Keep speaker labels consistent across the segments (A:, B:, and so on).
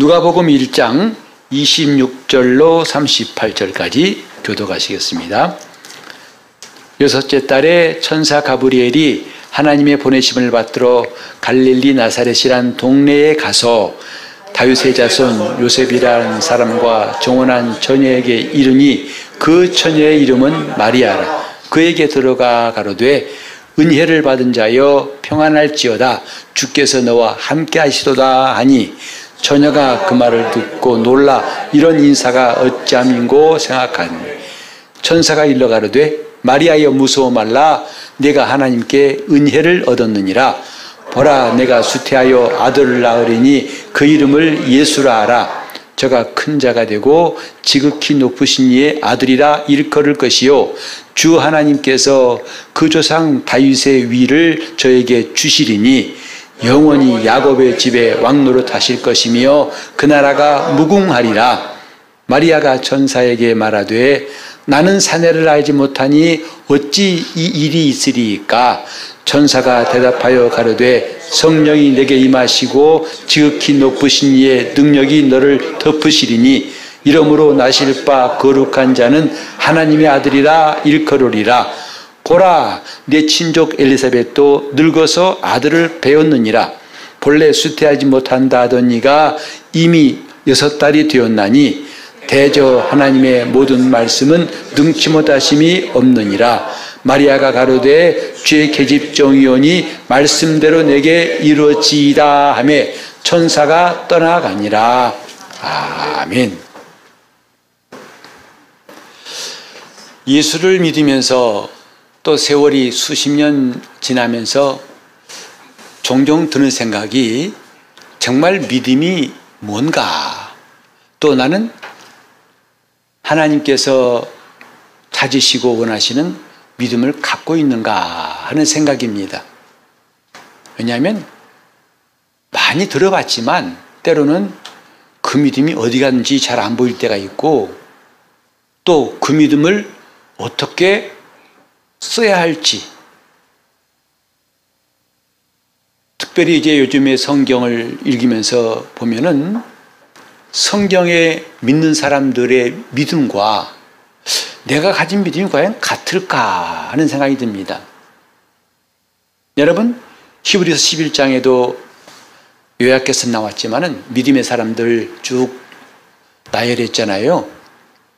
A: 누가복음 1장 26절로 38절까지 교도가시겠습니다. 여섯째 달에 천사 가브리엘이 하나님의 보내심을 받들어 갈릴리 나사렛이란 동네에 가서 다윗의 자손 요셉이라는 사람과 정원한 처녀에게 이르니 그 처녀의 이름은 마리아라. 그에게 들어가 가로되 은혜를 받은 자여 평안할지어다 주께서 너와 함께 하시도다 하니 처녀가 그 말을 듣고 놀라 이런 인사가 어찌함인고 생각하니 천사가 일러 가로되 마리아여 무서워 말라 내가 하나님께 은혜를 얻었느니라. 보라 내가 수태하여 아들을 낳으리니 그 이름을 예수라 하라. 저가 큰 자가 되고 지극히 높으신 이의 아들이라 일컬을 것이요. 주 하나님께서 그 조상 다윗의 위를 저에게 주시리니 영원히 야곱의 집에 왕노릇 하실 것이며 그 나라가 무궁하리라. 마리아가 천사에게 말하되 나는 사내를 알지 못하니 어찌 이 일이 있으리까? 천사가 대답하여 가로되 성령이 내게 임하시고 지극히 높으신 이의 능력이 너를 덮으시리니 이러므로 나실 바 거룩한 자는 하나님의 아들이라 일컬으리라 보라 내 친족 엘리사벳도 늙어서 아들을 배웠느니라. 본래 수태하지 못한다 하던 이가 이미 여섯 달이 되었나니 대저 하나님의 모든 말씀은 능치 못하심이 없느니라. 마리아가 가로되 주의 계집 정의원이 말씀대로 내게 이루어지이다 하매 천사가 떠나가니라. 아멘. 예수를 믿으면서 또 세월이 수십 년 지나면서 종종 드는 생각이 정말 믿음이 뭔가 또 나는 하나님께서 찾으시고 원하시는 믿음을 갖고 있는가 하는 생각입니다. 왜냐하면 많이 들어봤지만 때로는 그 믿음이 어디 갔는지 잘 안 보일 때가 있고 또 그 믿음을 어떻게 써야 할지 특별히 이제 요즘에 성경을 읽으면서 보면은 성경에 믿는 사람들의 믿음과 내가 가진 믿음이 과연 같을까 하는 생각이 듭니다. 여러분, 히브리서 11장에도 요약해서 나왔지만은 믿음의 사람들 쭉 나열했잖아요.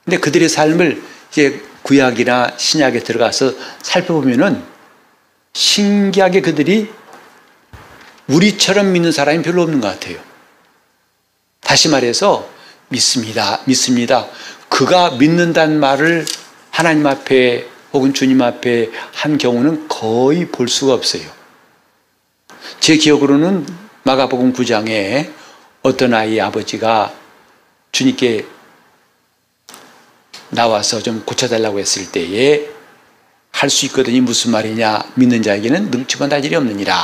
A: 근데 그들의 삶을 이제 구약이나 신약에 들어가서 살펴보면은 신기하게 그들이 우리처럼 믿는 사람이 별로 없는 것 같아요. 다시 말해서 믿습니다. 믿습니다. 그가 믿는다는 말을 하나님 앞에 혹은 주님 앞에 한 경우는 거의 볼 수가 없어요. 제 기억으로는 마가복음 9장에 어떤 아이의 아버지가 주님께 나와서 좀 고쳐달라고 했을 때에 할 수 있거든요. 무슨 말이냐. 믿는 자에게는 능치 못할 일이 없느니라.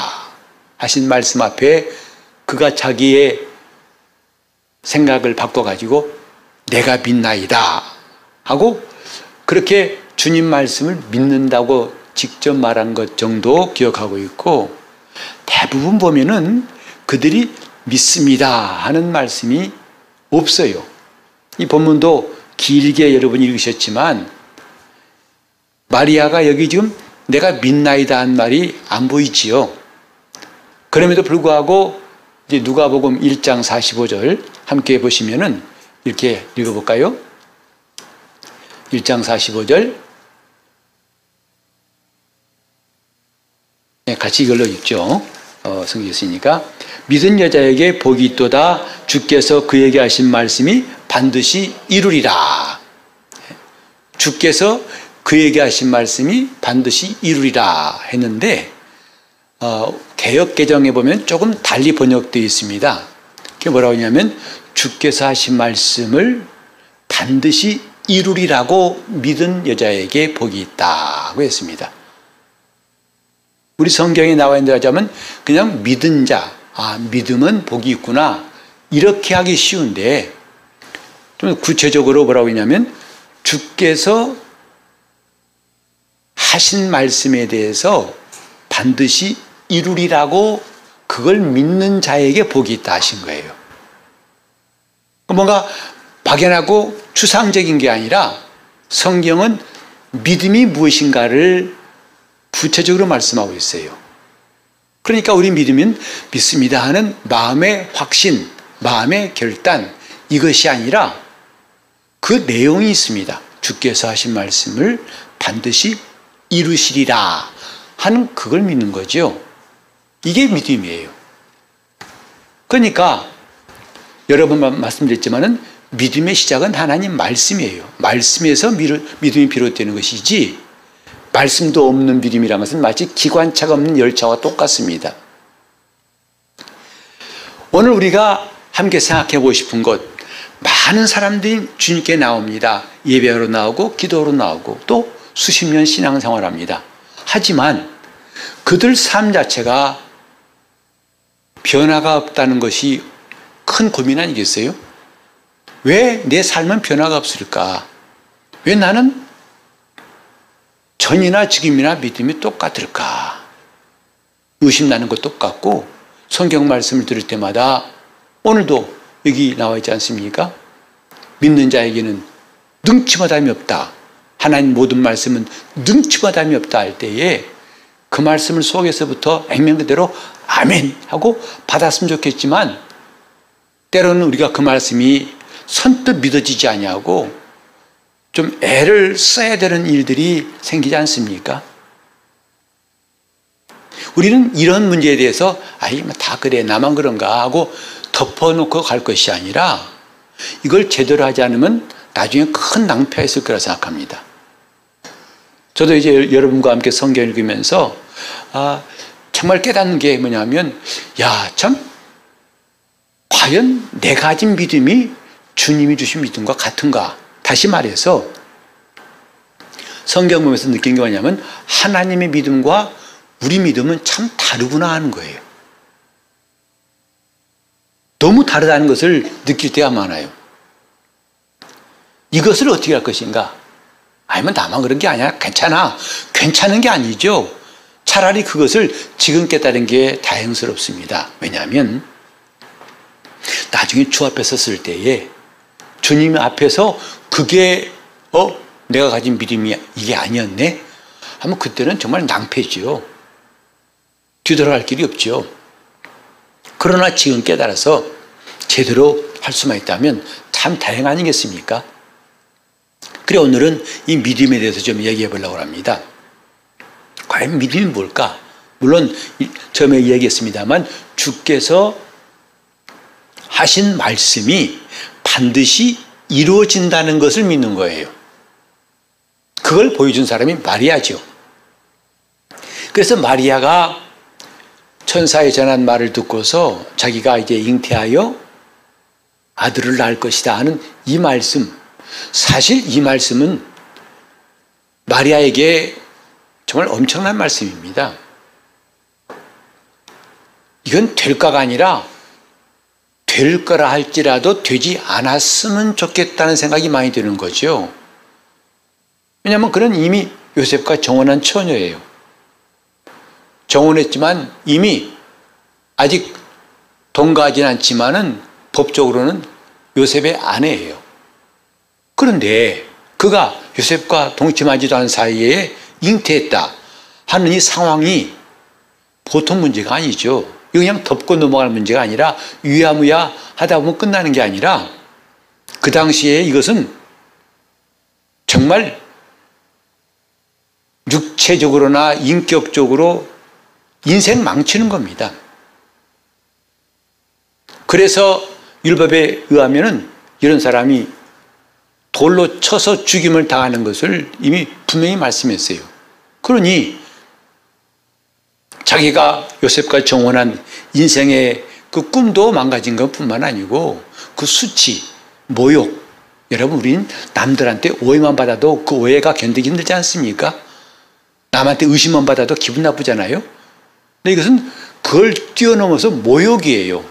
A: 하신 말씀 앞에 그가 자기의 생각을 바꿔가지고 내가 믿나이다. 하고 그렇게 주님 말씀을 믿는다고 직접 말한 것 정도 기억하고 있고 대부분 보면은 그들이 믿습니다 하는 말씀이 없어요. 이 본문도 길게 여러분이 읽으셨지만 마리아가 여기 지금 내가 믿나이다 한 말이 안 보이지요. 그럼에도 불구하고 이제 누가복음 1장 45절 함께 보시면은 이렇게 읽어볼까요? 1장 45절 네, 같이 이걸로 읽죠. 어, 성경 있으니까 믿은 여자에게 복이 있도다 주께서 그에게 하신 말씀이 반드시 이루리라. 주께서 그에게 하신 말씀이 반드시 이루리라 했는데 어, 개혁 개정에 보면 조금 달리 번역되어 있습니다. 그게 뭐라고 하냐면 주께서 하신 말씀을 반드시 이루리라고 믿은 여자에게 복이 있다고 했습니다. 우리 성경에 나와 있는 하자면 그냥 믿은 자, 아, 믿음은 복이 있구나. 이렇게 하기 쉬운데 좀 구체적으로 뭐라고 했냐면 주께서 하신 말씀에 대해서 반드시 이루리라고 그걸 믿는 자에게 복이 있다 하신 거예요. 뭔가 막연하고 추상적인 게 아니라 성경은 믿음이 무엇인가를 구체적으로 말씀하고 있어요. 그러니까 우리 믿으면 믿습니다 하는 마음의 확신, 마음의 결단, 이것이 아니라 그 내용이 있습니다. 주께서 하신 말씀을 반드시 이루시리라 하는 그걸 믿는 거죠. 이게 믿음이에요. 그러니까 여러 번 말씀드렸지만은 믿음의 시작은 하나님 말씀이에요. 말씀에서 믿음이 비롯되는 것이지 말씀도 없는 믿음이라는 것은 마치 기관차가 없는 열차와 똑같습니다. 오늘 우리가 함께 생각해 보고 싶은 것 많은 사람들이 주님께 나옵니다. 예배하러 나오고 기도로 나오고 또 수십 년 신앙생활합니다. 하지만 그들 삶 자체가 변화가 없다는 것이 큰 고민 아니겠어요? 왜 내 삶은 변화가 없을까? 왜 나는 전이나 지금이나 믿음이 똑같을까? 의심나는 것 똑같고 성경 말씀을 들을 때마다 오늘도 여기 나와 있지 않습니까? 믿는 자에게는 능치마담이 없다. 하나님 모든 말씀은 능치마담이 없다 할 때에 그 말씀을 속에서부터 액면 그대로 아멘 하고 받았으면 좋겠지만 때로는 우리가 그 말씀이 선뜻 믿어지지 아니하고 좀 애를 써야 되는 일들이 생기지 않습니까? 우리는 이런 문제에 대해서 아이 뭐다 그래 나만 그런가 하고 덮어놓고 갈 것이 아니라 이걸 제대로 하지 않으면 나중에 큰 낭패가 있을 거라 생각합니다. 저도 이제 여러분과 함께 성경 읽으면서 아, 정말 깨닫는 게 뭐냐면 야, 참 과연 내가 가진 믿음이 주님이 주신 믿음과 같은가? 다시 말해서 성경 보면서 느낀 게 뭐냐면 하나님의 믿음과 우리 믿음은 참 다르구나 하는 거예요. 너무 다르다는 것을 느낄 때가 많아요. 이것을 어떻게 할 것인가? 아니면 나만 그런 게 아니야. 괜찮아. 괜찮은 게 아니죠. 차라리 그것을 지금 깨달은 게 다행스럽습니다. 왜냐하면 나중에 주 앞에 섰을 때에 주님 앞에서 그게 어 내가 가진 믿음이 이게 아니었네 하면 그때는 정말 낭패지요. 뒤돌아갈 길이 없죠. 그러나 지금 깨달아서 제대로 할 수만 있다면 참 다행 아니겠습니까? 그래 오늘은 이 믿음에 대해서 좀 얘기해 보려고 합니다. 과연 믿음이 뭘까? 물론 처음에 얘기했습니다만 주께서 하신 말씀이 반드시 이루어진다는 것을 믿는 거예요. 그걸 보여준 사람이 마리아죠. 그래서 마리아가 천사의 전한 말을 듣고서 자기가 이제 잉태하여 아들을 낳을 것이다 하는 이 말씀. 사실 이 말씀은 마리아에게 정말 엄청난 말씀입니다. 이건 될까가 아니라 될 거라 할지라도 되지 않았으면 좋겠다는 생각이 많이 드는 거죠. 왜냐하면 그는 이미 요셉과 정혼한 처녀예요. 정혼했지만 이미 아직 동거하진 않지만은 법적으로는 요셉의 아내예요. 그런데 그가 요셉과 동침하지도 않은 사이에 잉태했다 하는 이 상황이 보통 문제가 아니죠. 이거 그냥 덮고 넘어가는 문제가 아니라 유야무야 하다 보면 끝나는 게 아니라 그 당시에 이것은 정말 육체적으로나 인격적으로 인생 망치는 겁니다. 그래서 율법에 의하면은 이런 사람이 돌로 쳐서 죽임을 당하는 것을 이미 분명히 말씀했어요. 그러니 자기가 요셉과 정원한 인생의 그 꿈도 망가진 것 뿐만 아니고 그 수치, 모욕, 여러분 우린 남들한테 오해만 받아도 그 오해가 견디기 힘들지 않습니까? 남한테 의심만 받아도 기분 나쁘잖아요? 근데 이것은 그걸 뛰어넘어서 모욕이에요.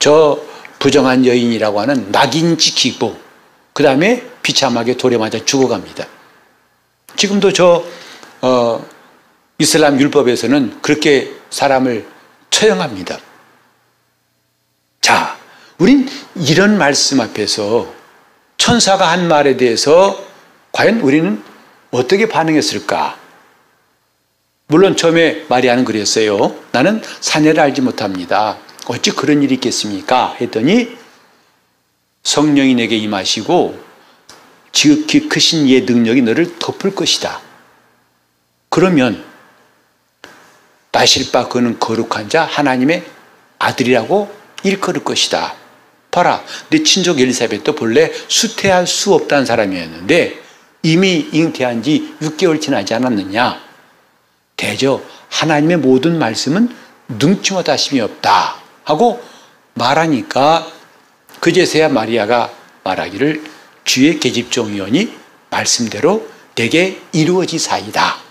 A: 저 부정한 여인이라고 하는 낙인 찍히고 그 다음에 비참하게 돌에 맞아 죽어갑니다. 지금도 저 어, 이슬람 율법에서는 그렇게 사람을 처형합니다. 자, 우린 이런 말씀 앞에서 천사가 한 말에 대해서 과연 우리는 어떻게 반응했을까? 물론 처음에 마리아는 그랬어요. 나는 사내를 알지 못합니다. 어찌 그런 일이 있겠습니까? 했더니 성령이 내게 임하시고 지극히 크신 이의 능력이 너를 덮을 것이다. 그러면 나실바 그는 거룩한 자 하나님의 아들이라고 일컬을 것이다. 봐라, 내 친족 엘리사벳도 본래 수태할 수 없다는 사람이었는데 이미 잉태한 지 6개월 지나지 않았느냐? 대저 하나님의 모든 말씀은 능치마다심이 없다 하고 말하니까 그제서야 마리아가 말하기를 주의 계집종이오니 말씀대로 내게 이루어지 사이다.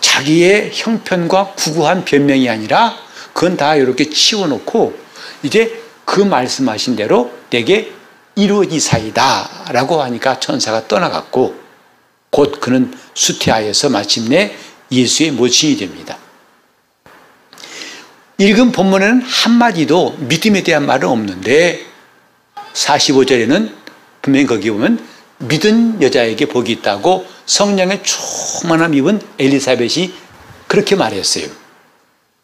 A: 자기의 형편과 구구한 변명이 아니라 그건 다 이렇게 치워놓고 이제 그 말씀하신 대로 내게 이루어지사이다 라고 하니까 천사가 떠나갔고 곧 그는 수태하여서 마침내 예수의 모친이 됩니다. 읽은 본문에는 한마디도 믿음에 대한 말은 없는데 45절에는 분명히 거기 보면 믿은 여자에게 복이 있다고 성령의 충만함 입은 엘리사벳이 그렇게 말했어요.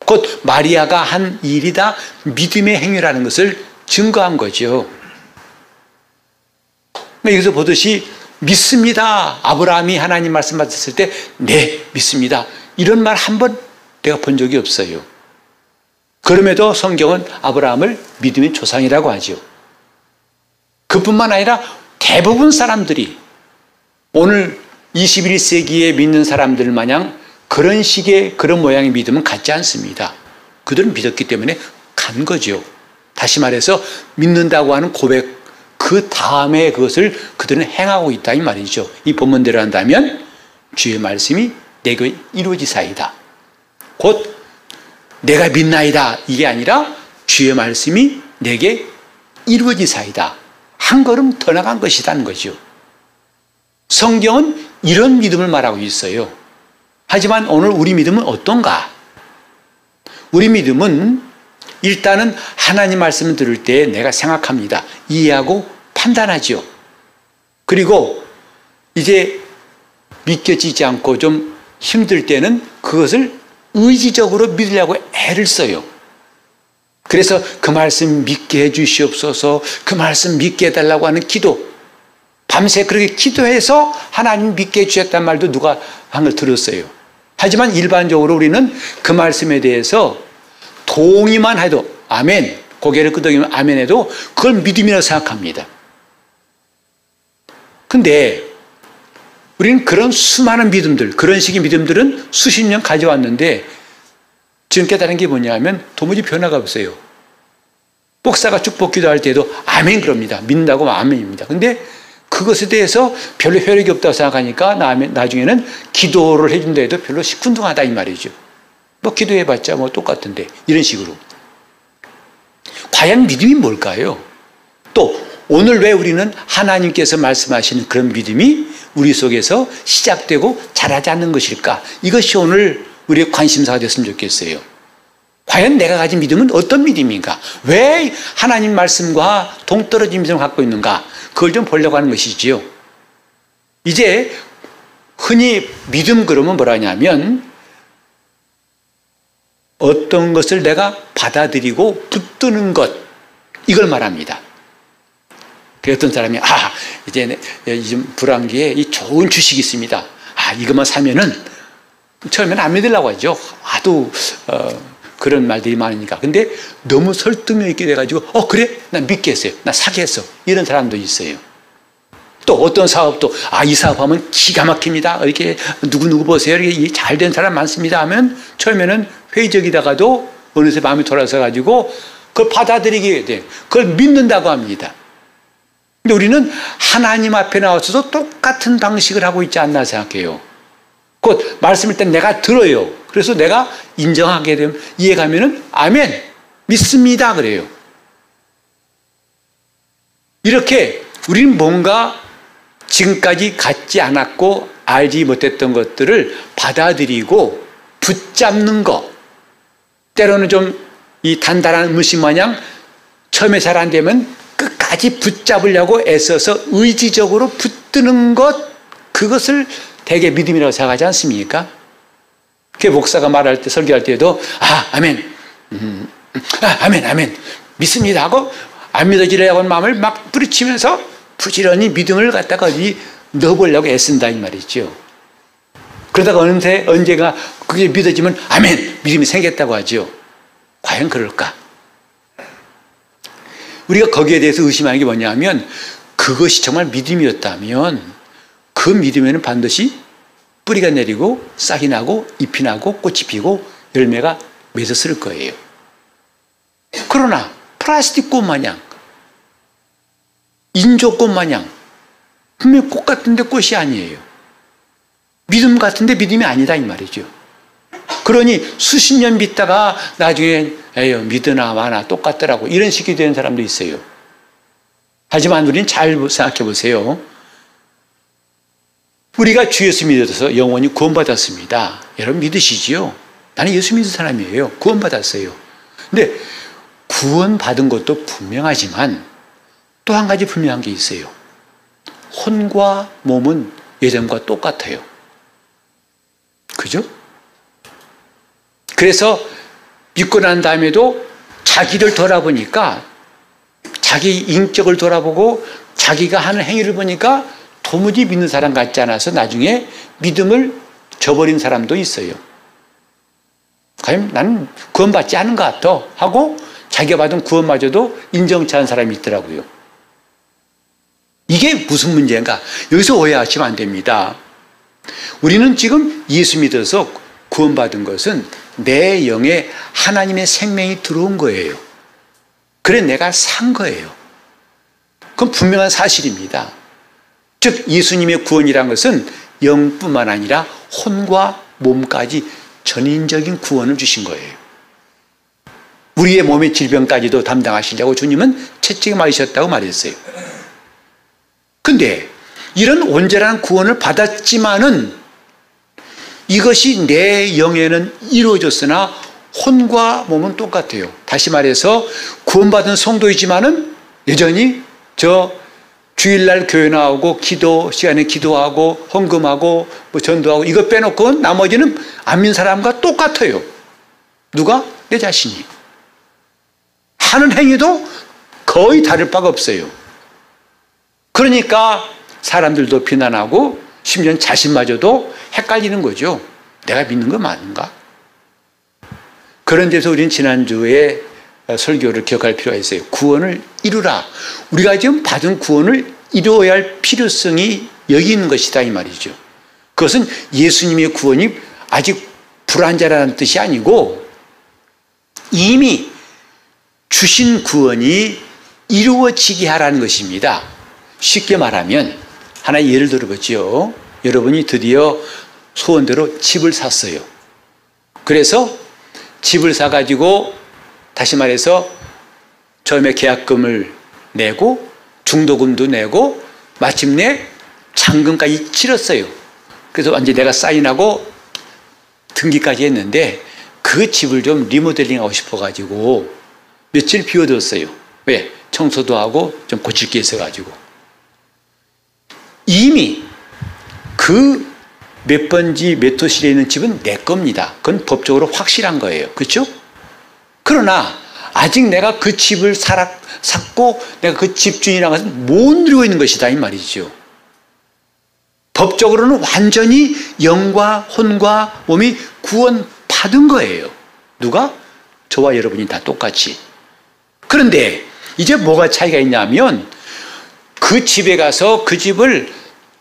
A: 곧 마리아가 한 일이 다 믿음의 행위라는 것을 증거한 거죠. 여기서 보듯이 믿습니다. 아브라함이 하나님 말씀 받았을 때, 네, 믿습니다. 이런 말 한 번 내가 본 적이 없어요. 그럼에도 성경은 아브라함을 믿음의 조상이라고 하죠. 그뿐만 아니라 대부분 사람들이 오늘 21세기에 믿는 사람들 마냥 그런 식의 그런 모양의 믿음은 갖지 않습니다. 그들은 믿었기 때문에 간 거죠. 다시 말해서 믿는다고 하는 고백 그 다음에 그것을 그들은 행하고 있다 이 말이죠. 이 본문대로 한다면 주의 말씀이 내게 이루어지사이다. 곧 내가 믿나이다 이게 아니라 주의 말씀이 내게 이루어지사이다. 한 걸음 더 나간 것이라는 거죠. 성경은 이런 믿음을 말하고 있어요. 하지만 오늘 우리 믿음은 어떤가? 우리 믿음은 일단은 하나님 말씀을 들을 때 내가 생각합니다. 이해하고 판단하죠. 그리고 이제 믿겨지지 않고 좀 힘들 때는 그것을 의지적으로 믿으려고 애를 써요. 그래서 그 말씀 믿게 해 주시옵소서, 그 말씀 믿게 해달라고 하는 기도. 밤새 그렇게 기도해서 하나님 믿게 해주셨단 말도 누가 한 걸 들었어요. 하지만 일반적으로 우리는 그 말씀에 대해서 동의만 해도 아멘, 고개를 끄덕이면 아멘 해도 그걸 믿음이라고 생각합니다. 근데 우리는 그런 수많은 믿음들, 그런 식의 믿음들은 수십 년 가져왔는데 지금 깨달은 게 뭐냐면 도무지 변화가 없어요. 목사가 축복 기도할 때도 아멘 그럽니다. 믿는다고 아멘입니다. 근데 그것에 대해서 별로 효력이 없다고 생각하니까 나중에는 기도를 해준다 해도 별로 시큰둥하다 이 말이죠. 뭐 기도해봤자 뭐 똑같은데 이런 식으로. 과연 믿음이 뭘까요? 또 오늘 왜 우리는 하나님께서 말씀하시는 그런 믿음이 우리 속에서 시작되고 자라지 않는 것일까? 이것이 오늘 우리의 관심사가 됐으면 좋겠어요. 과연 내가 가진 믿음은 어떤 믿음인가? 왜 하나님 말씀과 동떨어진 믿음을 갖고 있는가? 그걸 좀 보려고 하는 것이지요. 이제 흔히 믿음 그러면 뭐라냐면 어떤 것을 내가 받아들이고 붙드는 것, 이걸 말합니다. 어떤 사람이 아 이제 요즘 불황기에 이 좋은 주식이 있습니다. 아 이것만 사면은 처음에는 안 믿으려고 하죠. 아도 어, 그런 말들이 많으니까. 근데 너무 설득력 있게 돼가지고 어 그래 나 믿겠어요. 나 사겠어. 이런 사람도 있어요. 또 어떤 사업도 아 이 사업하면 기가 막힙니다. 이렇게 누구 누구 보세요. 이렇게 잘 된 사람 많습니다. 하면 처음에는 회의적이다가도 어느새 마음이 돌아서 가지고 그걸 받아들이게 돼. 그걸 믿는다고 합니다. 근데 우리는 하나님 앞에 나와서도 똑같은 방식을 하고 있지 않나 생각해요. 곧 말씀일 땐 내가 들어요. 그래서 내가 인정하게 되면 이해가면은 아멘 믿습니다 그래요. 이렇게 우리는 뭔가 지금까지 갖지 않았고 알지 못했던 것들을 받아들이고 붙잡는 것 때로는 좀 이 단단한 무심 마냥 처음에 잘 안 되면 끝까지 붙잡으려고 애써서 의지적으로 붙드는 것, 그것을 대개 믿음이라고 생각하지 않습니까? 그 목사가 말할 때, 설교할 때에도, 아, 아멘. 음, 아, 아멘, 아멘. 믿습니다 하고, 안 믿어지려고 하는 마음을 막 부딪히면서 부지런히 믿음을 갖다가 어디 넣어보려고 애쓴다, 이 말이죠. 그러다가 어느새 언제가 그게 믿어지면, 아멘! 믿음이 생겼다고 하죠. 과연 그럴까? 우리가 거기에 대해서 의심하는 게 뭐냐면 그것이 정말 믿음이었다면 그 믿음에는 반드시 뿌리가 내리고 싹이 나고 잎이 나고 꽃이 피고 열매가 맺었을 거예요. 그러나 플라스틱 꽃 마냥 인조꽃 마냥 분명 꽃 같은데 꽃이 아니에요. 믿음 같은데 믿음이 아니다 이 말이죠. 그러니 수십 년 믿다가 나중에 에휴 믿으나 마나 똑같더라고 이런 식이 되는 사람도 있어요. 하지만 우리는 잘 생각해 보세요. 우리가 주 예수 믿어서 영원히 구원받았습니다. 여러분 믿으시지요? 나는 예수 믿은 사람이에요. 구원받았어요. 근데 구원받은 것도 분명하지만 또 한 가지 분명한 게 있어요. 혼과 몸은 예전과 똑같아요. 그죠? 그래서 믿고 난 다음에도 자기를 돌아보니까 자기 인격을 돌아보고 자기가 하는 행위를 보니까 도무지 믿는 사람 같지 않아서 나중에 믿음을 저버린 사람도 있어요. 과연 나는 구원받지 않은 것 같아 하고 자기가 받은 구원마저도 인정치 않은 사람이 있더라고요. 이게 무슨 문제인가? 여기서 오해하시면 안 됩니다. 우리는 지금 예수 믿어서 구원받은 것은 내 영에 하나님의 생명이 들어온 거예요. 그래 내가 산 거예요. 그건 분명한 사실입니다. 즉 예수님의 구원이란 것은 영뿐만 아니라 혼과 몸까지 전인적인 구원을 주신 거예요. 우리의 몸의 질병까지도 담당하시려고 주님은 채찍맞으셨다고 말했어요. 근데 이런 온전한 구원을 받았지만은 이것이 내 영에는 이루어졌으나 혼과 몸은 똑같아요. 다시 말해서 구원받은 성도이지만은 여전히 저 주일날 교회 나오고 기도 시간에 기도하고 헌금하고 뭐 전도하고 이거 빼놓고 나머지는 안 믿는 사람과 똑같아요. 누가? 내 자신이. 하는 행위도 거의 다를 바가 없어요. 그러니까 사람들도 비난하고 심지어 자신마저도 헷갈리는 거죠. 내가 믿는 거 맞는가? 그런 데서 우리는 지난주에 설교를 기억할 필요가 있어요. 구원을 이루라. 우리가 지금 받은 구원을 이루어야 할 필요성이 여기 있는 것이다 이 말이죠. 그것은 예수님의 구원이 아직 불안자라는 뜻이 아니고 이미 주신 구원이 이루어지게 하라는 것입니다. 쉽게 말하면 하나 예를 들어보죠. 여러분이 드디어 소원대로 집을 샀어요. 그래서 집을 사가지고 다시 말해서 처음에 계약금을 내고 중도금도 내고 마침내 잔금까지 치렀어요. 그래서 완전 내가 사인하고 등기까지 했는데 그 집을 좀 리모델링하고 싶어가지고 며칠 비워뒀어요. 왜? 청소도 하고 좀 고칠 게 있어가지고. 이미 그 몇 번지 몇 호실에 있는 집은 내 겁니다. 그건 법적으로 확실한 거예요. 그렇죠? 그러나 아직 내가 그 집을 살아, 샀고 내가 그 집주인이라는 것은 못 누리고 있는 것이다 이 말이죠. 법적으로는 완전히 영과 혼과 몸이 구원받은 거예요. 누가? 저와 여러분이 다 똑같이. 그런데 이제 뭐가 차이가 있냐면 그 집에 가서 그 집을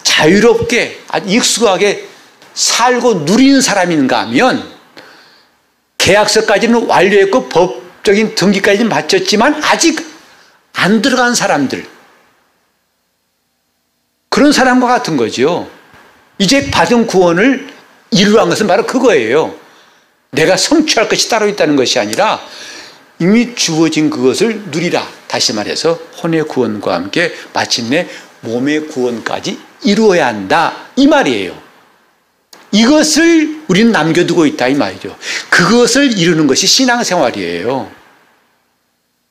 A: 자유롭게 익숙하게 살고 누리는 사람인가 하면 계약서까지는 완료했고 법적인 등기까지는 마쳤지만 아직 안 들어간 사람들 그런 사람과 같은 거죠. 이제 받은 구원을 이루한 것은 바로 그거예요. 내가 성취할 것이 따로 있다는 것이 아니라 이미 주어진 그것을 누리라. 다시 말해서 혼의 구원과 함께 마침내 몸의 구원까지 이루어야 한다. 이 말이에요. 이것을 우리는 남겨두고 있다. 이 말이죠. 그것을 이루는 것이 신앙생활이에요.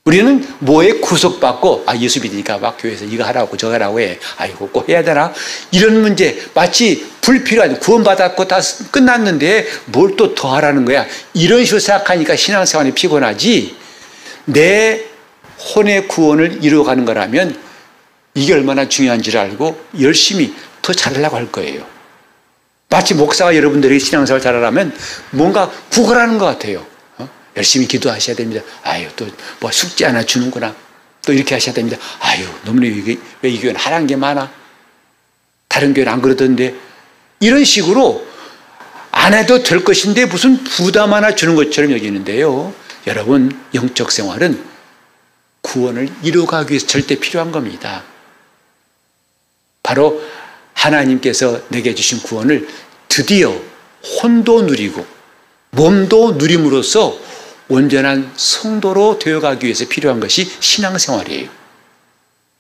A: 우리는 뭐에 구속받고 아 예수 믿으니까 막 교회에서 이거 하라고 저거 하라고 해. 아이고 꼭 해야 되나? 이런 문제 마치 불필요한 구원받았고 다 끝났는데 뭘 또 더 하라는 거야. 이런 식으로 생각하니까 신앙생활이 피곤하지. 내 혼의 구원을 이루어가는 거라면 이게 얼마나 중요한지를 알고 열심히 더 잘하려고 할 거예요. 마치 목사가 여러분들에게 신앙생활 잘하려면 뭔가 구걸하는 것 같아요. 어? 열심히 기도하셔야 됩니다. 아유, 또 뭐 숙제 하나 주는구나. 또 이렇게 하셔야 됩니다. 아유, 너무나 이게, 왜 이 교회는 하라는 게 많아? 다른 교회는 안 그러던데. 이런 식으로 안 해도 될 것인데 무슨 부담 하나 주는 것처럼 여기는데요. 여러분, 영적 생활은 구원을 이루어가기 위해서 절대 필요한 겁니다. 바로 하나님께서 내게 주신 구원을 드디어 혼도 누리고 몸도 누림으로써 온전한 성도로 되어가기 위해서 필요한 것이 신앙생활이에요.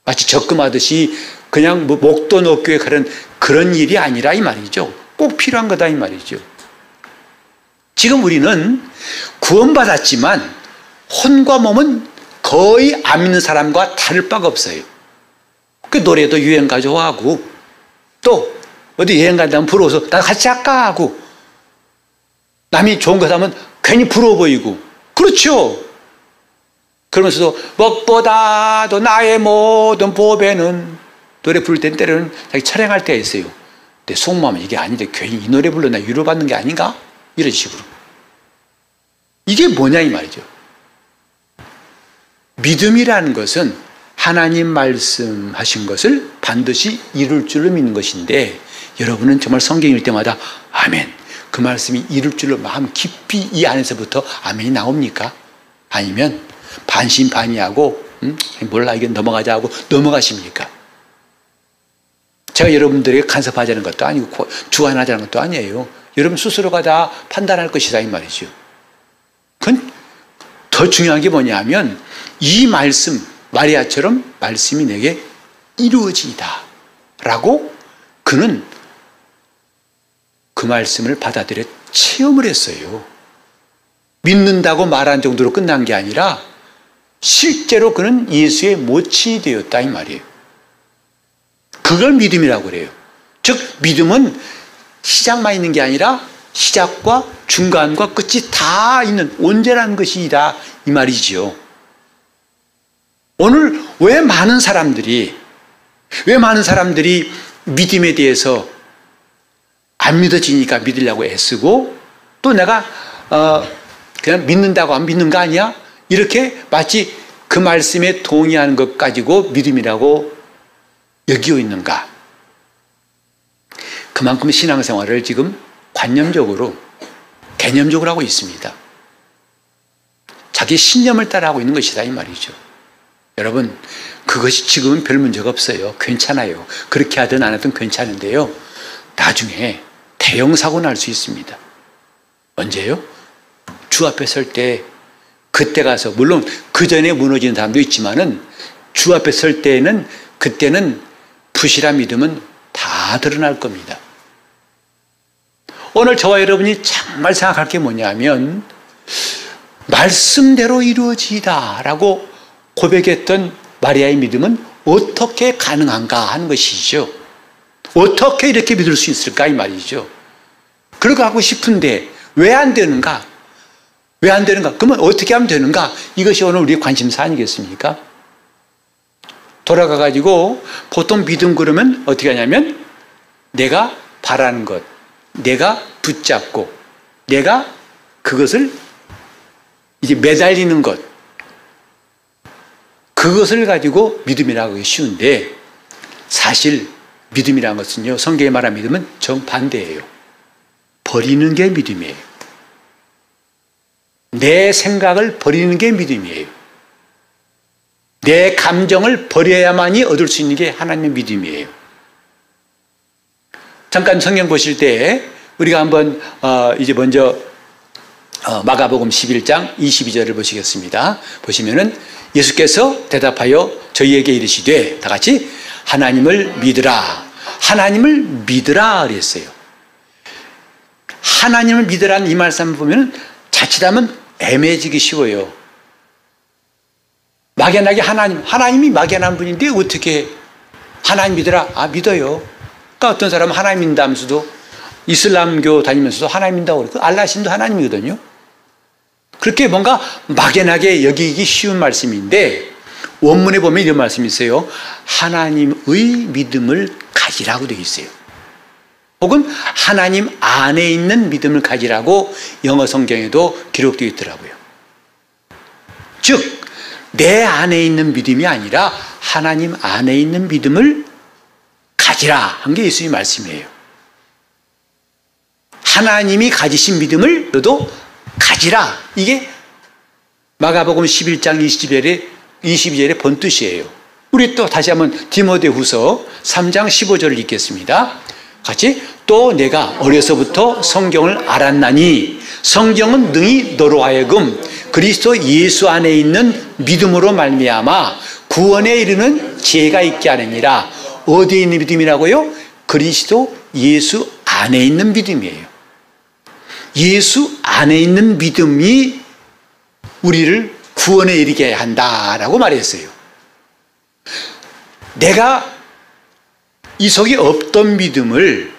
A: 마치 적금하듯이 그냥 뭐 목도 녹교에 가는 그런 일이 아니라 이 말이죠. 꼭 필요한 거다 이 말이죠. 지금 우리는 구원받았지만 혼과 몸은 거의 안 믿는 사람과 다를 바가 없어요. 그 노래도 유행가 좋아하고 또 어디 여행 간다면 부러워서 나 같이 할까 하고 남이 좋은 거 하면 괜히 부러워 보이고 그렇죠. 그러면서도 먹보다도 나의 모든 보배는 노래 부를 땐 때로는 자기 촬영할 때가 있어요. 내 속마음은 이게 아닌데 괜히 이 노래 불러 나 위로받는 게 아닌가? 이런 식으로. 이게 뭐냐 이 말이죠. 믿음이라는 것은 하나님 말씀하신 것을 반드시 이룰 줄로 믿는 것인데 여러분은 정말 성경 읽을 때마다 아멘. 그 말씀이 이룰 줄로 마음 깊이 이 안에서부터 아멘이 나옵니까? 아니면 반신반의하고 음? 몰라 이게 넘어가자 하고 넘어가십니까? 제가 여러분들에게 간섭하자는 것도 아니고 주관하자는 것도 아니에요. 여러분 스스로가 다 판단할 것이다 이 말이죠. 그건 더 중요한 게 뭐냐면 이 말씀 마리아처럼 말씀이 내게 이루어지이다 라고 그는 그 말씀을 받아들여 체험을 했어요. 믿는다고 말한 정도로 끝난 게 아니라 실제로 그는 예수의 모친이 되었다 이 말이에요. 그걸 믿음이라고 그래요. 즉 믿음은 시작만 있는 게 아니라 시작과 중간과 끝이 다 있는 온전한 것이다 이 말이지요. 오늘 왜 많은 사람들이 왜 많은 사람들이 믿음에 대해서 안 믿어지니까 믿으려고 애쓰고 또 내가 어 그냥 믿는다고 안 믿는 거 아니야? 이렇게 마치 그 말씀에 동의하는 것 가지고 믿음이라고 여기고 있는가? 그만큼 신앙생활을 지금 관념적으로 개념적으로 하고 있습니다. 자기 신념을 따라 하고 있는 것이다 이 말이죠. 여러분 그것이 지금은 별 문제가 없어요. 괜찮아요. 그렇게 하든 안 하든 괜찮은데요. 나중에 대형 사고 날 수 있습니다. 언제요? 주 앞에 설 때 그때 가서 물론 그 전에 무너지는 사람도 있지만은 주 앞에 설 때는 그때는 부실한 믿음은 다 드러날 겁니다. 오늘 저와 여러분이 정말 생각할 게 뭐냐면 말씀대로 이루어지다라고 고백했던 마리아의 믿음은 어떻게 가능한가 하는 것이죠. 어떻게 이렇게 믿을 수 있을까 이 말이죠. 그러고 하고 싶은데 왜 안 되는가? 왜 안 되는가? 그러면 어떻게 하면 되는가? 이것이 오늘 우리의 관심사 아니겠습니까? 돌아가 가지고 보통 믿음 그러면 어떻게 하냐면 내가 바라는 것, 내가 붙잡고 내가 그것을 이제 매달리는 것 그것을 가지고 믿음이라고 하기 쉬운데 사실 믿음이라는 것은요 성경에 말한 믿음은 정반대예요. 버리는 게 믿음이에요. 내 생각을 버리는 게 믿음이에요. 내 감정을 버려야만이 얻을 수 있는 게 하나님의 믿음이에요. 잠깐 성경 보실 때 우리가 한번 어 이제 먼저 어 마가복음 11장 22절을 보시겠습니다. 보시면은 예수께서 대답하여 저희에게 이르시되 다 같이 하나님을 믿으라. 하나님을 믿으라 그랬어요. 하나님을 믿으라는 이 말씀 보면 자칫하면 애매해지기 쉬워요. 막연하게 하나님, 하나님이 막연한 분인데 어떻게 하나님 믿으라? 아, 믿어요. 그러니까 어떤 사람은 하나님 믿다면서도 이슬람교 다니면서도 하나님 믿다고 그러고 알라신도 하나님이거든요. 그렇게 뭔가 막연하게 여기기 쉬운 말씀인데 원문에 보면 이런 말씀이 있어요. 하나님의 믿음을 가지라고 되어 있어요. 혹은 하나님 안에 있는 믿음을 가지라고 영어 성경에도 기록되어 있더라고요. 즉, 내 안에 있는 믿음이 아니라 하나님 안에 있는 믿음을 가지라 한 게 예수님 말씀이에요. 하나님이 가지신 믿음을 너도 가지라. 이게 마가복음 11장 20절에 22절의 본뜻이에요. 우리 또 다시 한번 디모데 후서 3장 15절을 읽겠습니다. 같이 또 내가 어려서부터 성경을 알았나니 성경은 능히 너로 하여금 그리스도 예수 안에 있는 믿음으로 말미암아 구원에 이르는 지혜가 있게 하느니라. 어디에 있는 믿음이라고요? 그리스도 예수 안에 있는 믿음이에요. 예수 안에 있는 믿음이 우리를 구원에 이르게 한다라고 말했어요. 내가 이 속에 없던 믿음을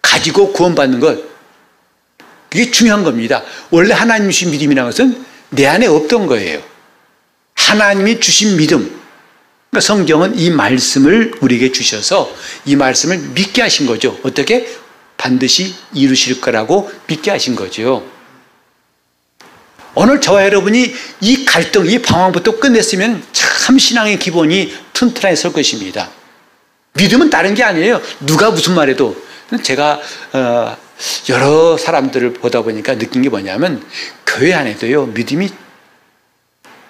A: 가지고 구원받는 것, 그게 중요한 겁니다. 원래 하나님 주신 믿음이라는 것은 내 안에 없던 거예요. 하나님이 주신 믿음. 그러니까 성경은 이 말씀을 우리에게 주셔서 이 말씀을 믿게 하신 거죠. 어떻게? 반드시 이루실 거라고 믿게 하신 거죠. 오늘 저와 여러분이 이 갈등, 이 방황부터 끝냈으면 참 신앙의 기본이 튼튼하게 설 것입니다. 믿음은 다른 게 아니에요. 누가 무슨 말해도 제가 어, 여러 사람들을 보다 보니까 느낀 게 뭐냐면 교회 안에도요 믿음이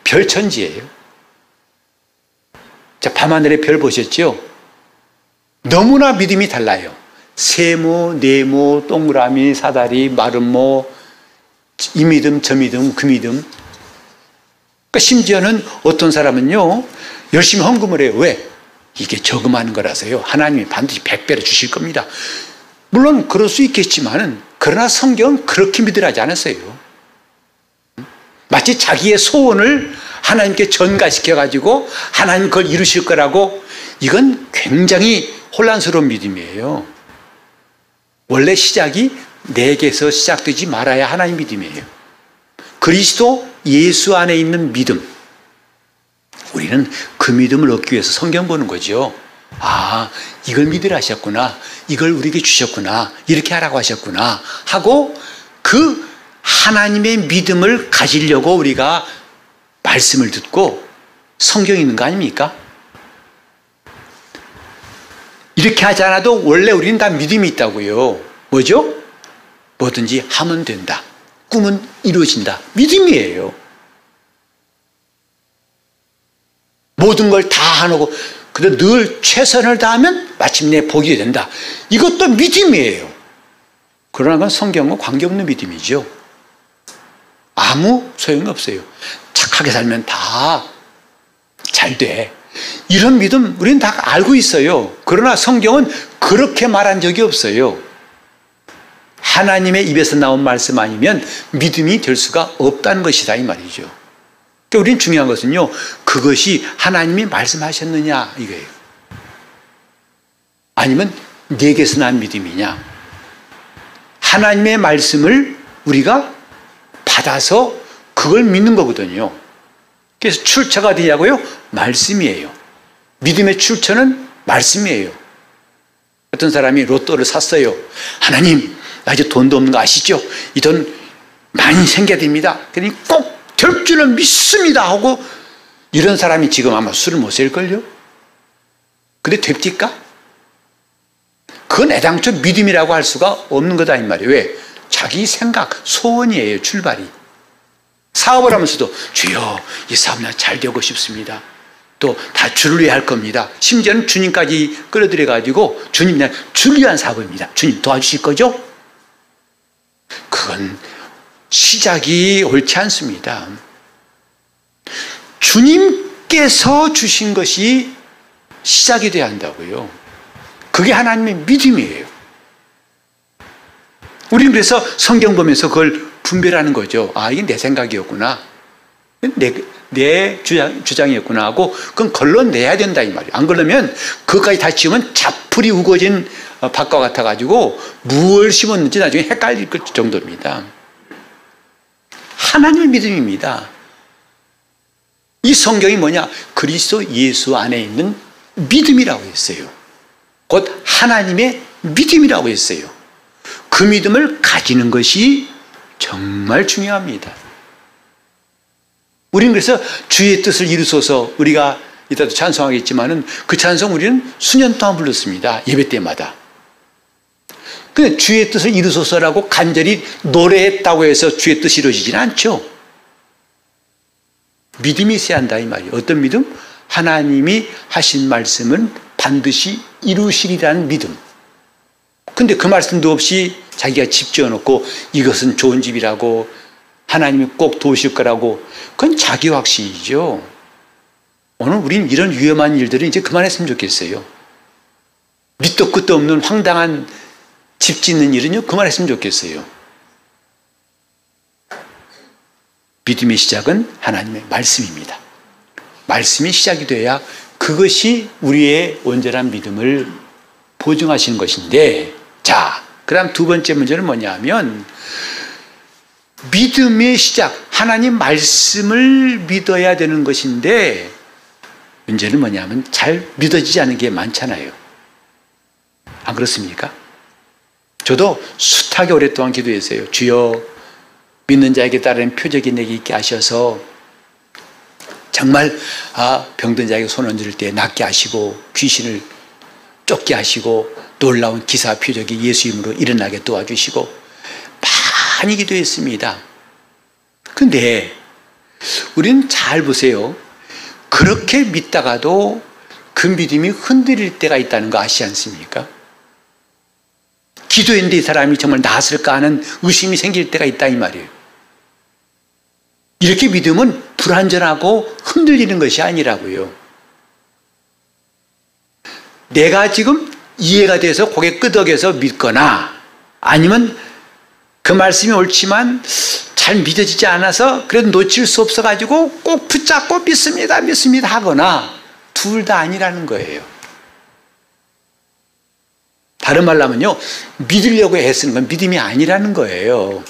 A: 별천지예요. 자 밤하늘의 별 보셨죠? 너무나 믿음이 달라요. 세모, 네모, 동그라미, 사다리, 마름모, 이 믿음, 저 믿음, 그 믿음. 그러니까 심지어는 어떤 사람은요 열심히 헌금을 해요. 왜? 이게 저금하는 거라서요. 하나님이 반드시 백배로 주실 겁니다. 물론 그럴 수 있겠지만은 그러나 성경은 그렇게 믿으라지 않았어요. 마치 자기의 소원을 하나님께 전가시켜 가지고 하나님 그걸 이루실 거라고 이건 굉장히 혼란스러운 믿음이에요. 원래 시작이 내게서 시작되지 말아야 하나님 믿음이에요. 그리스도 예수 안에 있는 믿음. 우리는 그 믿음을 얻기 위해서 성경 보는 거죠. 아, 이걸 믿으라 하셨구나. 이걸 우리에게 주셨구나. 이렇게 하라고 하셨구나. 하고 그 하나님의 믿음을 가지려고 우리가 말씀을 듣고 성경이 있는 거 아닙니까? 이렇게 하지 않아도 원래 우리는 다 믿음이 있다고요. 뭐죠? 뭐든지 하면 된다. 꿈은 이루어진다. 믿음이에요. 모든 걸 다 하고 그래도 늘 최선을 다하면 마침내 복이 된다. 이것도 믿음이에요. 그러나 그건 성경과 관계없는 믿음이죠. 아무 소용이 없어요. 착하게 살면 다 잘 돼. 이런 믿음 우리는 다 알고 있어요. 그러나 성경은 그렇게 말한 적이 없어요. 하나님의 입에서 나온 말씀 아니면 믿음이 될 수가 없다는 것이다 이 말이죠. 그러니까 우리는 중요한 것은요. 그것이 하나님이 말씀하셨느냐 이거예요. 아니면 내게서 난 믿음이냐. 하나님의 말씀을 우리가 받아서 그걸 믿는 거거든요. 그래서 출처가 어디냐고요? 말씀이에요. 믿음의 출처는 말씀이에요. 어떤 사람이 로또를 샀어요. 하나님, 나 이제 돈도 없는 거 아시죠? 이 돈 많이 생겨야 됩니다. 그러니 꼭 될 줄은 믿습니다. 하고 이런 사람이 지금 아마 술을 못 셀걸요? 근데 됩니까? 그건 애당초 믿음이라고 할 수가 없는 거다, 이 말이에요. 왜? 자기 생각, 소원이에요, 출발이. 사업을 하면서도 주여 이 사업 나 잘 되고 싶습니다. 또 다 주를 위해 할 겁니다. 심지어는 주님까지 끌어들여 가지고 주님 나 주를 위한 사업입니다. 주님 도와주실 거죠? 그건 시작이 옳지 않습니다. 주님께서 주신 것이 시작이 돼야 한다고요. 그게 하나님의 믿음이에요. 우리는 그래서 성경 보면서 그걸 분별하는 거죠. 아, 이게 내 생각이었구나. 내, 내 주장, 주장이었구나 하고 그건 걸러내야 된다 이 말이에요. 안 그러면 그것까지 다 지으면 자풀이 우거진 어, 밭과 같아가지고 무엇을 심었는지 나중에 헷갈릴 정도입니다. 하나님의 믿음입니다. 이 성경이 뭐냐? 그리스도 예수 안에 있는 믿음이라고 했어요. 곧 하나님의 믿음이라고 했어요. 그 믿음을 가지는 것이 정말 중요합니다. 우리는 그래서 주의 뜻을 이루소서 우리가 이따도 찬송하겠지만은 그 찬송 우리는 수년 동안 불렀습니다. 예배 때마다. 근데 주의 뜻을 이루소서라고 간절히 노래했다고 해서 주의 뜻이 이루어지지는 않죠. 믿음이 있어야 한다 이 말이에요. 어떤 믿음? 하나님이 하신 말씀은 반드시 이루시리라는 믿음. 근데 그 말씀도 없이 자기가 집 지어놓고 이것은 좋은 집이라고 하나님이 꼭 도우실 거라고 그건 자기 확신이죠. 오늘 우린 이런 위험한 일들을 이제 그만했으면 좋겠어요. 밑도 끝도 없는 황당한 집 짓는 일은요, 그만했으면 좋겠어요. 믿음의 시작은 하나님의 말씀입니다. 말씀이 시작이 돼야 그것이 우리의 온전한 믿음을 보증하시는 것인데, 자, 그 다음 두 번째 문제는 뭐냐 하면, 믿음의 시작, 하나님 말씀을 믿어야 되는 것인데, 문제는 뭐냐면 잘 믿어지지 않은 게 많잖아요. 안 그렇습니까? 저도 숱하게 오랫동안 기도했어요. 주여, 믿는 자에게 따르는 표적이 내게 있게 하셔서 정말 아, 병든 자에게 손 얹을 때 낫게 하시고 귀신을 쫓게 하시고 놀라운 기사 표적이 예수 이름으로 일어나게 도와주시고 많이 기도했습니다. 근데 우리는 잘 보세요. 그렇게 믿다가도 그 믿음이 흔들릴 때가 있다는 거 아시지 않습니까? 기도했는데 이 사람이 정말 나았을까 하는 의심이 생길 때가 있다 이 말이에요. 이렇게 믿음은 불완전하고 흔들리는 것이 아니라고요. 내가 지금 이해가 돼서 고개 끄덕여서 믿거나 아니면 그 말씀이 옳지만 잘 믿어지지 않아서 그래도 놓칠 수 없어가지고 꼭 붙잡고 믿습니다, 믿습니다 하거나 둘 다 아니라는 거예요. 다른 말로 하면요, 믿으려고 애쓰는 건 믿음이 아니라는 거예요.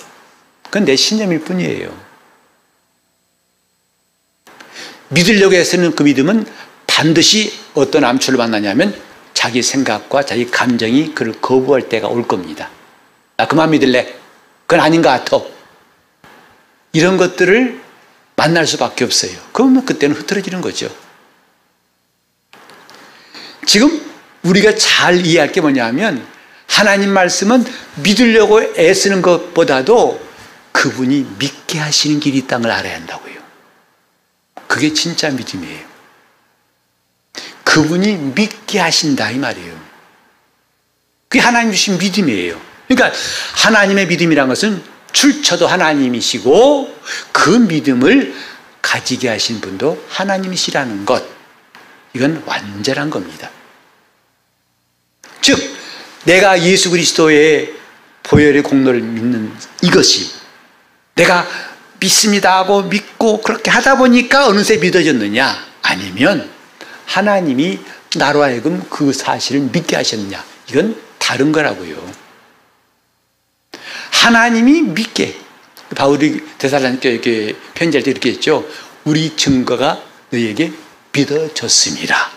A: 그건 내 신념일 뿐이에요. 믿으려고 애쓰는 그 믿음은 반드시 어떤 암초를 만나냐면 자기 생각과 자기 감정이 그를 거부할 때가 올 겁니다. 나 그만 믿을래. 그건 아닌 것 같아. 이런 것들을 만날 수밖에 없어요. 그러면 그때는 흐트러지는 거죠. 지금 우리가 잘 이해할 게 뭐냐면 하나님 말씀은 믿으려고 애쓰는 것보다도 그분이 믿게 하시는 길이 걸 알아야 한다고요. 그게 진짜 믿음이에요. 그분이 믿게 하신다 이 말이에요. 그게 하나님 주신 믿음이에요. 그러니까 하나님의 믿음이란 것은 출처도 하나님이시고 그 믿음을 가지게 하신 분도 하나님이시라는 것. 이건 완전한 겁니다. 즉, 내가 예수 그리스도의 보혈의 공로를 믿는 이것이 내가 믿습니다 하고 믿고 그렇게 하다 보니까 어느새 믿어졌느냐? 아니면 하나님이 나로 하여금 그 사실을 믿게 하셨느냐? 이건 다른 거라고요. 하나님이 믿게 바울이 대살로니께 편지할 때 이렇게 했죠. 우리 증거가 너에게 믿어졌습니다.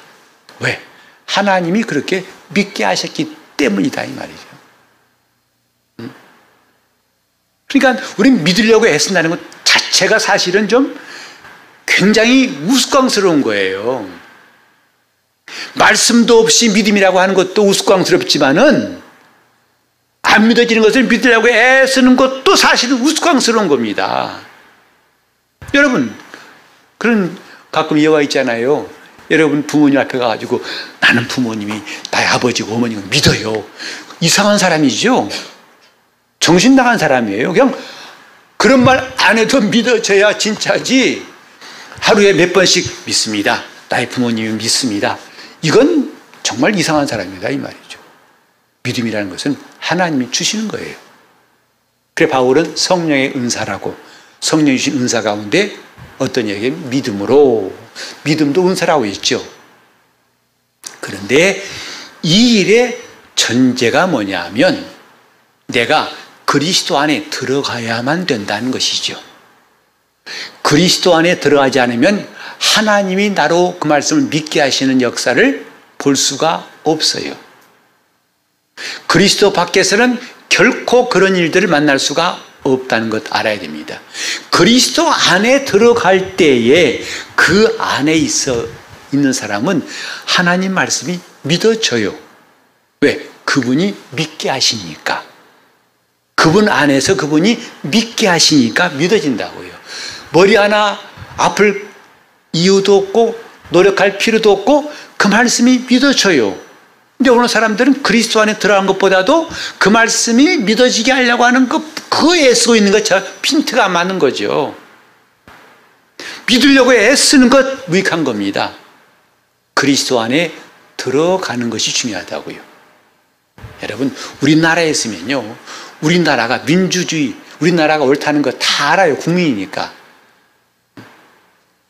A: 왜? 하나님이 그렇게 믿게 하셨기 때문이다 이 말이죠. 음? 그러니까 우리는 믿으려고 애쓴다는 것 자체가 사실은 좀 굉장히 우스꽝스러운 거예요. 말씀도 없이 믿음이라고 하는 것도 우스꽝스럽지만은 안 믿어지는 것을 믿으려고 애쓰는 것도 사실은 우스꽝스러운 겁니다. 여러분, 그런 가끔 예화 있잖아요. 여러분 부모님 앞에 가가지고 나는 부모님이 나의 아버지고 어머니를 믿어요. 이상한 사람이죠. 정신 나간 사람이에요. 그냥 그런 말 안 해도 믿어져야 진짜지. 하루에 몇 번씩 믿습니다. 나의 부모님이 믿습니다. 이건 정말 이상한 사람이다 이 말이죠. 믿음이라는 것은 하나님이 주시는 거예요. 그래 바울은 성령의 은사라고 성령이 주신 은사 가운데 어떤 얘기 믿음으로 믿음도 은사라고 있죠. 그런데 이 일의 전제가 뭐냐면 내가 그리스도 안에 들어가야만 된다는 것이죠. 그리스도 안에 들어가지 않으면 하나님이 나로 그 말씀을 믿게 하시는 역사를 볼 수가 없어요. 그리스도 밖에서는 결코 그런 일들을 만날 수가 없다는 것 알아야 됩니다. 그리스도 안에 들어갈 때에 그 안에 있어 있는 사람은 하나님 말씀이 믿어져요. 왜? 그분이 믿게 하시니까. 그분 안에서 그분이 믿게 하시니까 믿어진다고요. 머리 하나 아플 이유도 없고 노력할 필요도 없고 그 말씀이 믿어져요. 근데 오늘 사람들은 그리스도 안에 들어간 것보다도 그 말씀이 믿어지게 하려고 하는 그, 그 애쓰고 있는 것처럼 핀트가 맞는 거죠. 믿으려고 애쓰는 것 무익한 겁니다. 그리스도 안에 들어가는 것이 중요하다고요. 여러분, 우리나라에 있으면요. 우리나라가 민주주의, 우리나라가 옳다는 거 다 알아요. 국민이니까.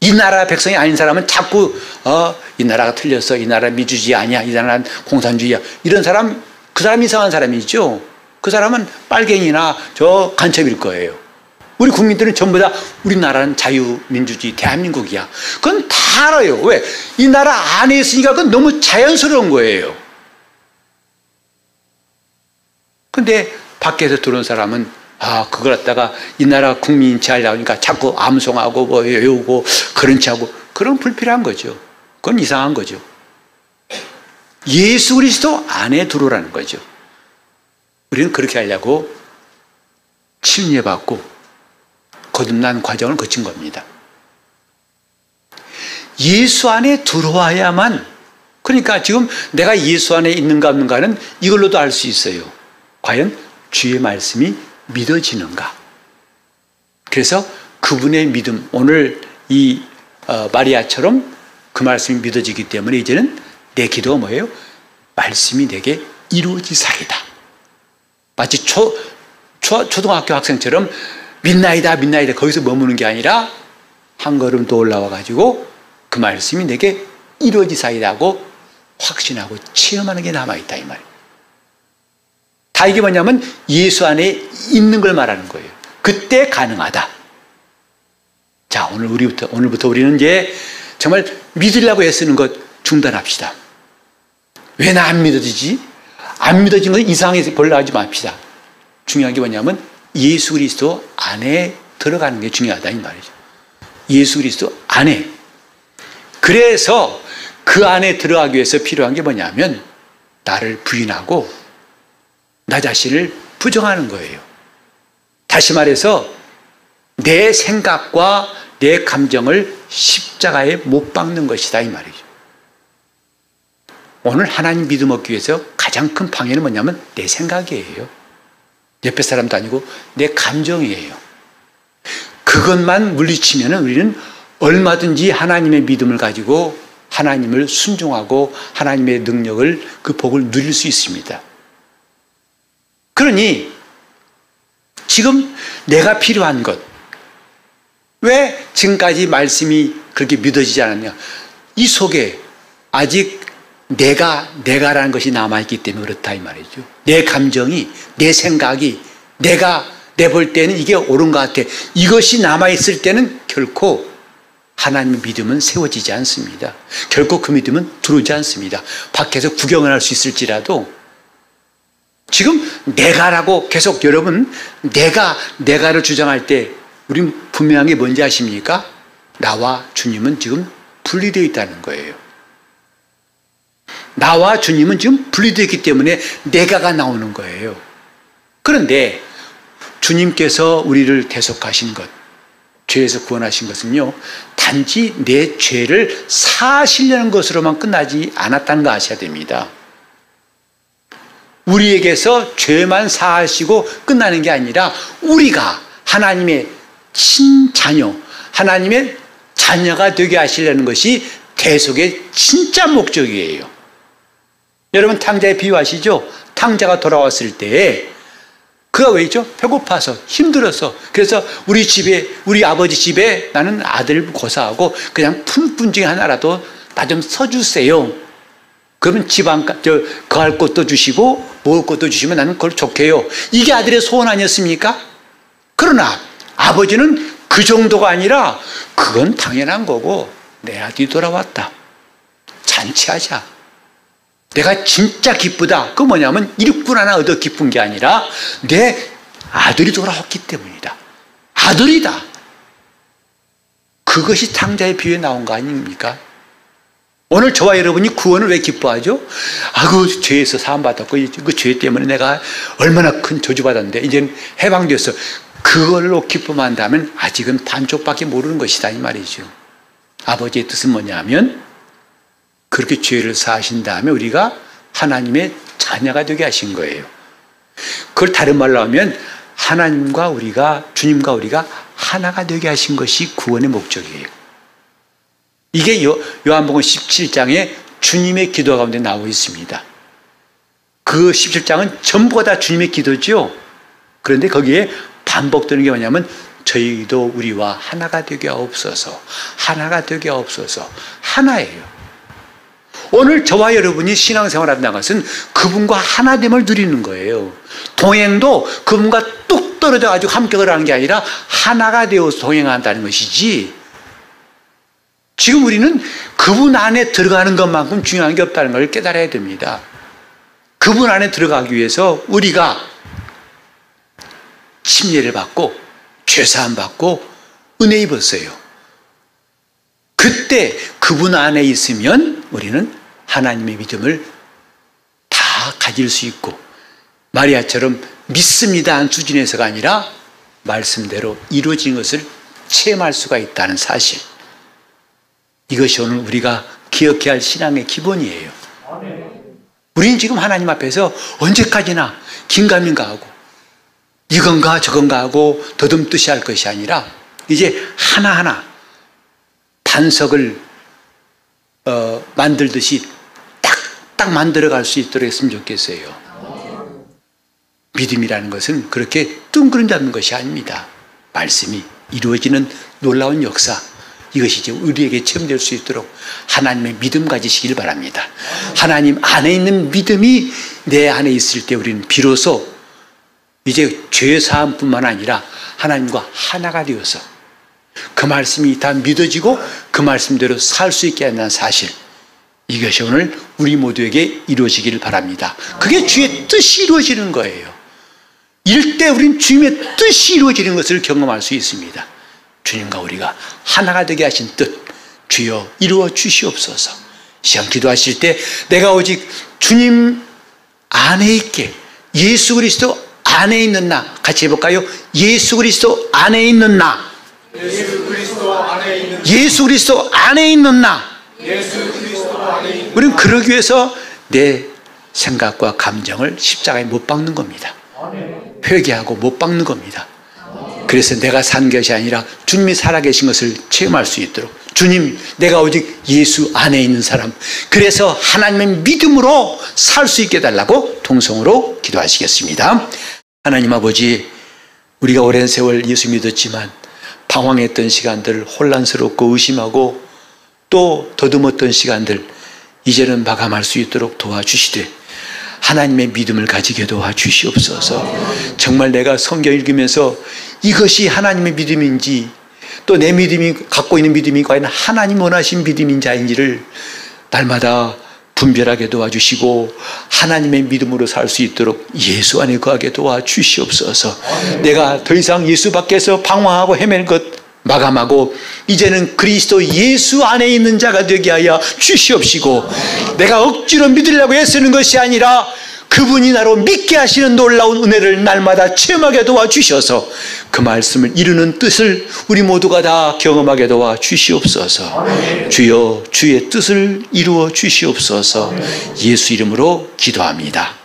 A: 이 나라 백성이 아닌 사람은 자꾸 어, 이 나라가 틀렸어. 이 나라 민주주의 아니야. 이 나라는 공산주의야. 이런 사람 그 사람 이상한 사람이죠. 그 사람은 빨갱이나 저 간첩일 거예요. 우리 국민들은 전부 다 우리나라는 자유민주주의 대한민국이야. 그건 다 알아요. 왜? 이 나라 안에 있으니까 그건 너무 자연스러운 거예요. 근데 밖에서 들어온 사람은 아, 그걸 갖다가 이 나라 국민 지하려니까 자꾸 암송하고 뭐 외우고 그런 체 하고 그런 불필요한 거죠. 그건 이상한 거죠. 예수 그리스도 안에 들어오라는 거죠. 우리는 그렇게 하려고 침례받고 거듭난 과정을 거친 겁니다. 예수 안에 들어와야만 그러니까 지금 내가 예수 안에 있는가 없는가는 이걸로도 알 수 있어요. 과연 주의 말씀이 믿어지는가? 그래서 그분의 믿음, 오늘 이 어, 마리아처럼 그 말씀이 믿어지기 때문에 이제는 내 기도가 뭐예요? 말씀이 내게 이루어지사이다. 마치 초, 초, 초등학교 학생처럼 mid나이다, mid나이다. 거기서 머무는 게 아니라 한 걸음 더 올라와 가지고 그 말씀이 내게 이루어지사이다 하고 확신하고 체험하는 게 남아있다, 이 말이에요. 다 이게 뭐냐면 예수 안에 있는 걸 말하는 거예요. 그때 가능하다. 자, 오늘 우리부터, 오늘부터 우리는 이제 정말 믿으려고 애쓰는 것 중단합시다. 왜 나 안 믿어지지? 안 믿어진 건 이상해서 벌나하지 맙시다. 중요한 게 뭐냐면 예수 그리스도 안에 들어가는 게 중요하다 이 말이죠. 예수 그리스도 안에. 그래서 그 안에 들어가기 위해서 필요한 게 뭐냐면 나를 부인하고 나 자신을 부정하는 거예요. 다시 말해서 내 생각과 내 감정을 십자가에 못 박는 것이다 이 말이죠. 오늘 하나님 믿음 얻기 위해서 가장 큰 방해는 뭐냐면 내 생각이에요. 옆에 사람도 아니고 내 감정이에요. 그것만 물리치면 우리는 얼마든지 하나님의 믿음을 가지고 하나님을 순종하고 하나님의 능력을 그 복을 누릴 수 있습니다. 그러니 지금 내가 필요한 것, 왜 지금까지 말씀이 그렇게 믿어지지 않았냐? 이 속에 아직 내가, 내가라는 것이 남아있기 때문에 그렇다 이 말이죠. 내 감정이, 내 생각이, 내가 내 볼 때는 이게 옳은 것 같아. 이것이 남아있을 때는 결코 하나님의 믿음은 세워지지 않습니다. 결코 그 믿음은 들어오지 않습니다. 밖에서 구경을 할 수 있을지라도 지금 내가라고 계속 여러분 내가 내가를 주장할 때 우린 분명한 게 뭔지 아십니까? 나와 주님은 지금 분리되어 있다는 거예요. 나와 주님은 지금 분리되어 있기 때문에 내가가 나오는 거예요. 그런데 주님께서 우리를 대속하신 것, 죄에서 구원하신 것은요, 단지 내 죄를 사시려는 것으로만 끝나지 않았다는 거 아셔야 됩니다. 우리에게서 죄만 사하시고 끝나는 게 아니라 우리가 하나님의 친자녀, 하나님의 자녀가 되게 하시려는 것이 대속의 진짜 목적이에요. 여러분 탕자에 비유하시죠? 탕자가 돌아왔을 때 그가 왜죠? 배고파서 힘들어서 그래서 우리 집에 우리 아버지 집에 나는 아들 고사하고 그냥 품뿐 중에 하나라도 나 좀 서주세요. 그러면 집안 저 거할 것도 주시고 먹을 것도 주시면 나는 그걸 좋게요. 이게 아들의 소원 아니었습니까? 그러나 아버지는 그 정도가 아니라 그건 당연한 거고 내 아들이 돌아왔다. 잔치하자. 내가 진짜 기쁘다. 그 뭐냐면 일꾼 하나 얻어 기쁜 게 아니라 내 아들이 돌아왔기 때문이다. 아들이다. 그것이 탕자의 비유에 나온 거 아닙니까? 오늘 저와 여러분이 구원을 왜 기뻐하죠? 아, 그 죄에서 사함받았고, 그 죄 때문에 내가 얼마나 큰 저주받았는데, 이제는 해방되었어. 그걸로 기쁨한다면 아직은 반쪽밖에 모르는 것이다, 이 말이죠. 아버지의 뜻은 뭐냐면, 그렇게 죄를 사하신 다음에 우리가 하나님의 자녀가 되게 하신 거예요. 그걸 다른 말로 하면, 하나님과 우리가, 주님과 우리가 하나가 되게 하신 것이 구원의 목적이에요. 이게 요, 요한복음 17장에 주님의 기도 가운데 나와 있습니다. 그 17장은 전부가 다 주님의 기도죠. 그런데 거기에 반복되는 게 뭐냐면 저희도 우리와 하나가 되게 없어서 하나가 되게 없어서 하나예요. 오늘 저와 여러분이 신앙생활 한다는 것은 그분과 하나됨을 누리는 거예요. 동행도 그분과 뚝 떨어져 가지고 함격을 하는 게 아니라 하나가 되어서 동행한다는 것이지 지금 우리는 그분 안에 들어가는 것만큼 중요한 게 없다는 걸 깨달아야 됩니다. 그분 안에 들어가기 위해서 우리가 침례를 받고 죄사함 받고 은혜 입었어요. 그때 그분 안에 있으면 우리는 하나님의 믿음을 다 가질 수 있고 마리아처럼 믿습니다 한 수준에서가 아니라 말씀대로 이루어진 것을 체험할 수가 있다는 사실. 이것이 오늘 우리가 기억해야 할 신앙의 기본이에요. 우리는 지금 하나님 앞에서 언제까지나 긴가민가 하고 이건가 저건가 하고 더듬듯이 할 것이 아니라 이제 하나하나 반석을 어, 만들듯이 딱딱 만들어갈 수 있도록 했으면 좋겠어요. 믿음이라는 것은 그렇게 뚱그름 잡는 것이 아닙니다. 말씀이 이루어지는 놀라운 역사, 이것이 이제 우리에게 체험될 수 있도록 하나님의 믿음 가지시길 바랍니다. 하나님 안에 있는 믿음이 내 안에 있을 때 우리는 비로소 이제 죄 사함뿐만 아니라 하나님과 하나가 되어서 그 말씀이 다 믿어지고 그 말씀대로 살 수 있게 하는 사실 이것이 오늘 우리 모두에게 이루어지기를 바랍니다. 그게 주의 뜻이 이루어지는 거예요. 이럴 때 우리는 주님의 뜻이 이루어지는 것을 경험할 수 있습니다. 주님과 우리가 하나가 되게 하신 뜻 주여 이루어 주시옵소서. 시간 기도하실 때 내가 오직 주님 안에 있게 예수 그리스도 안에 있는 나 같이 해볼까요? 예수 그리스도 안에 있는 나 예수 그리스도 안에 있는 예수 그리스도 안에 있는 나 예수 그리스도 안에 있는 우리는 그러기 위해서 내 생각과 감정을 십자가에 못 박는 겁니다. 회개하고 못 박는 겁니다. 그래서 내가 산 것이 아니라 주님이 살아계신 것을 체험할 수 있도록 주님, 내가 오직 예수 안에 있는 사람. 그래서 하나님의 믿음으로 살 수 있게 달라고 통성으로 기도하시겠습니다. 하나님 아버지, 우리가 오랜 세월 예수 믿었지만 방황했던 시간들, 혼란스럽고 의심하고 또 더듬었던 시간들, 이제는 마감할 수 있도록 도와주시되 하나님의 믿음을 가지게 도와 주시옵소서. 정말 내가 성경 읽으면서 이것이 하나님의 믿음인지 또 내 믿음이 갖고 있는 믿음이 과연 하나님 원하신 믿음인지 아닌지를 날마다 분별하게 도와주시고 하나님의 믿음으로 살 수 있도록 예수 안에 거하게 도와주시옵소서. 내가 더 이상 예수 밖에서 방황하고 헤맬 것 마감하고 이제는 그리스도 예수 안에 있는 자가 되게 하여 주시옵시고 내가 억지로 믿으려고 애쓰는 것이 아니라 그분이 나로 믿게 하시는 놀라운 은혜를 날마다 체험하게 도와주셔서 그 말씀을 이루는 뜻을 우리 모두가 다 경험하게 도와주시옵소서. 주여 주의 뜻을 이루어 주시옵소서. 예수 이름으로 기도합니다.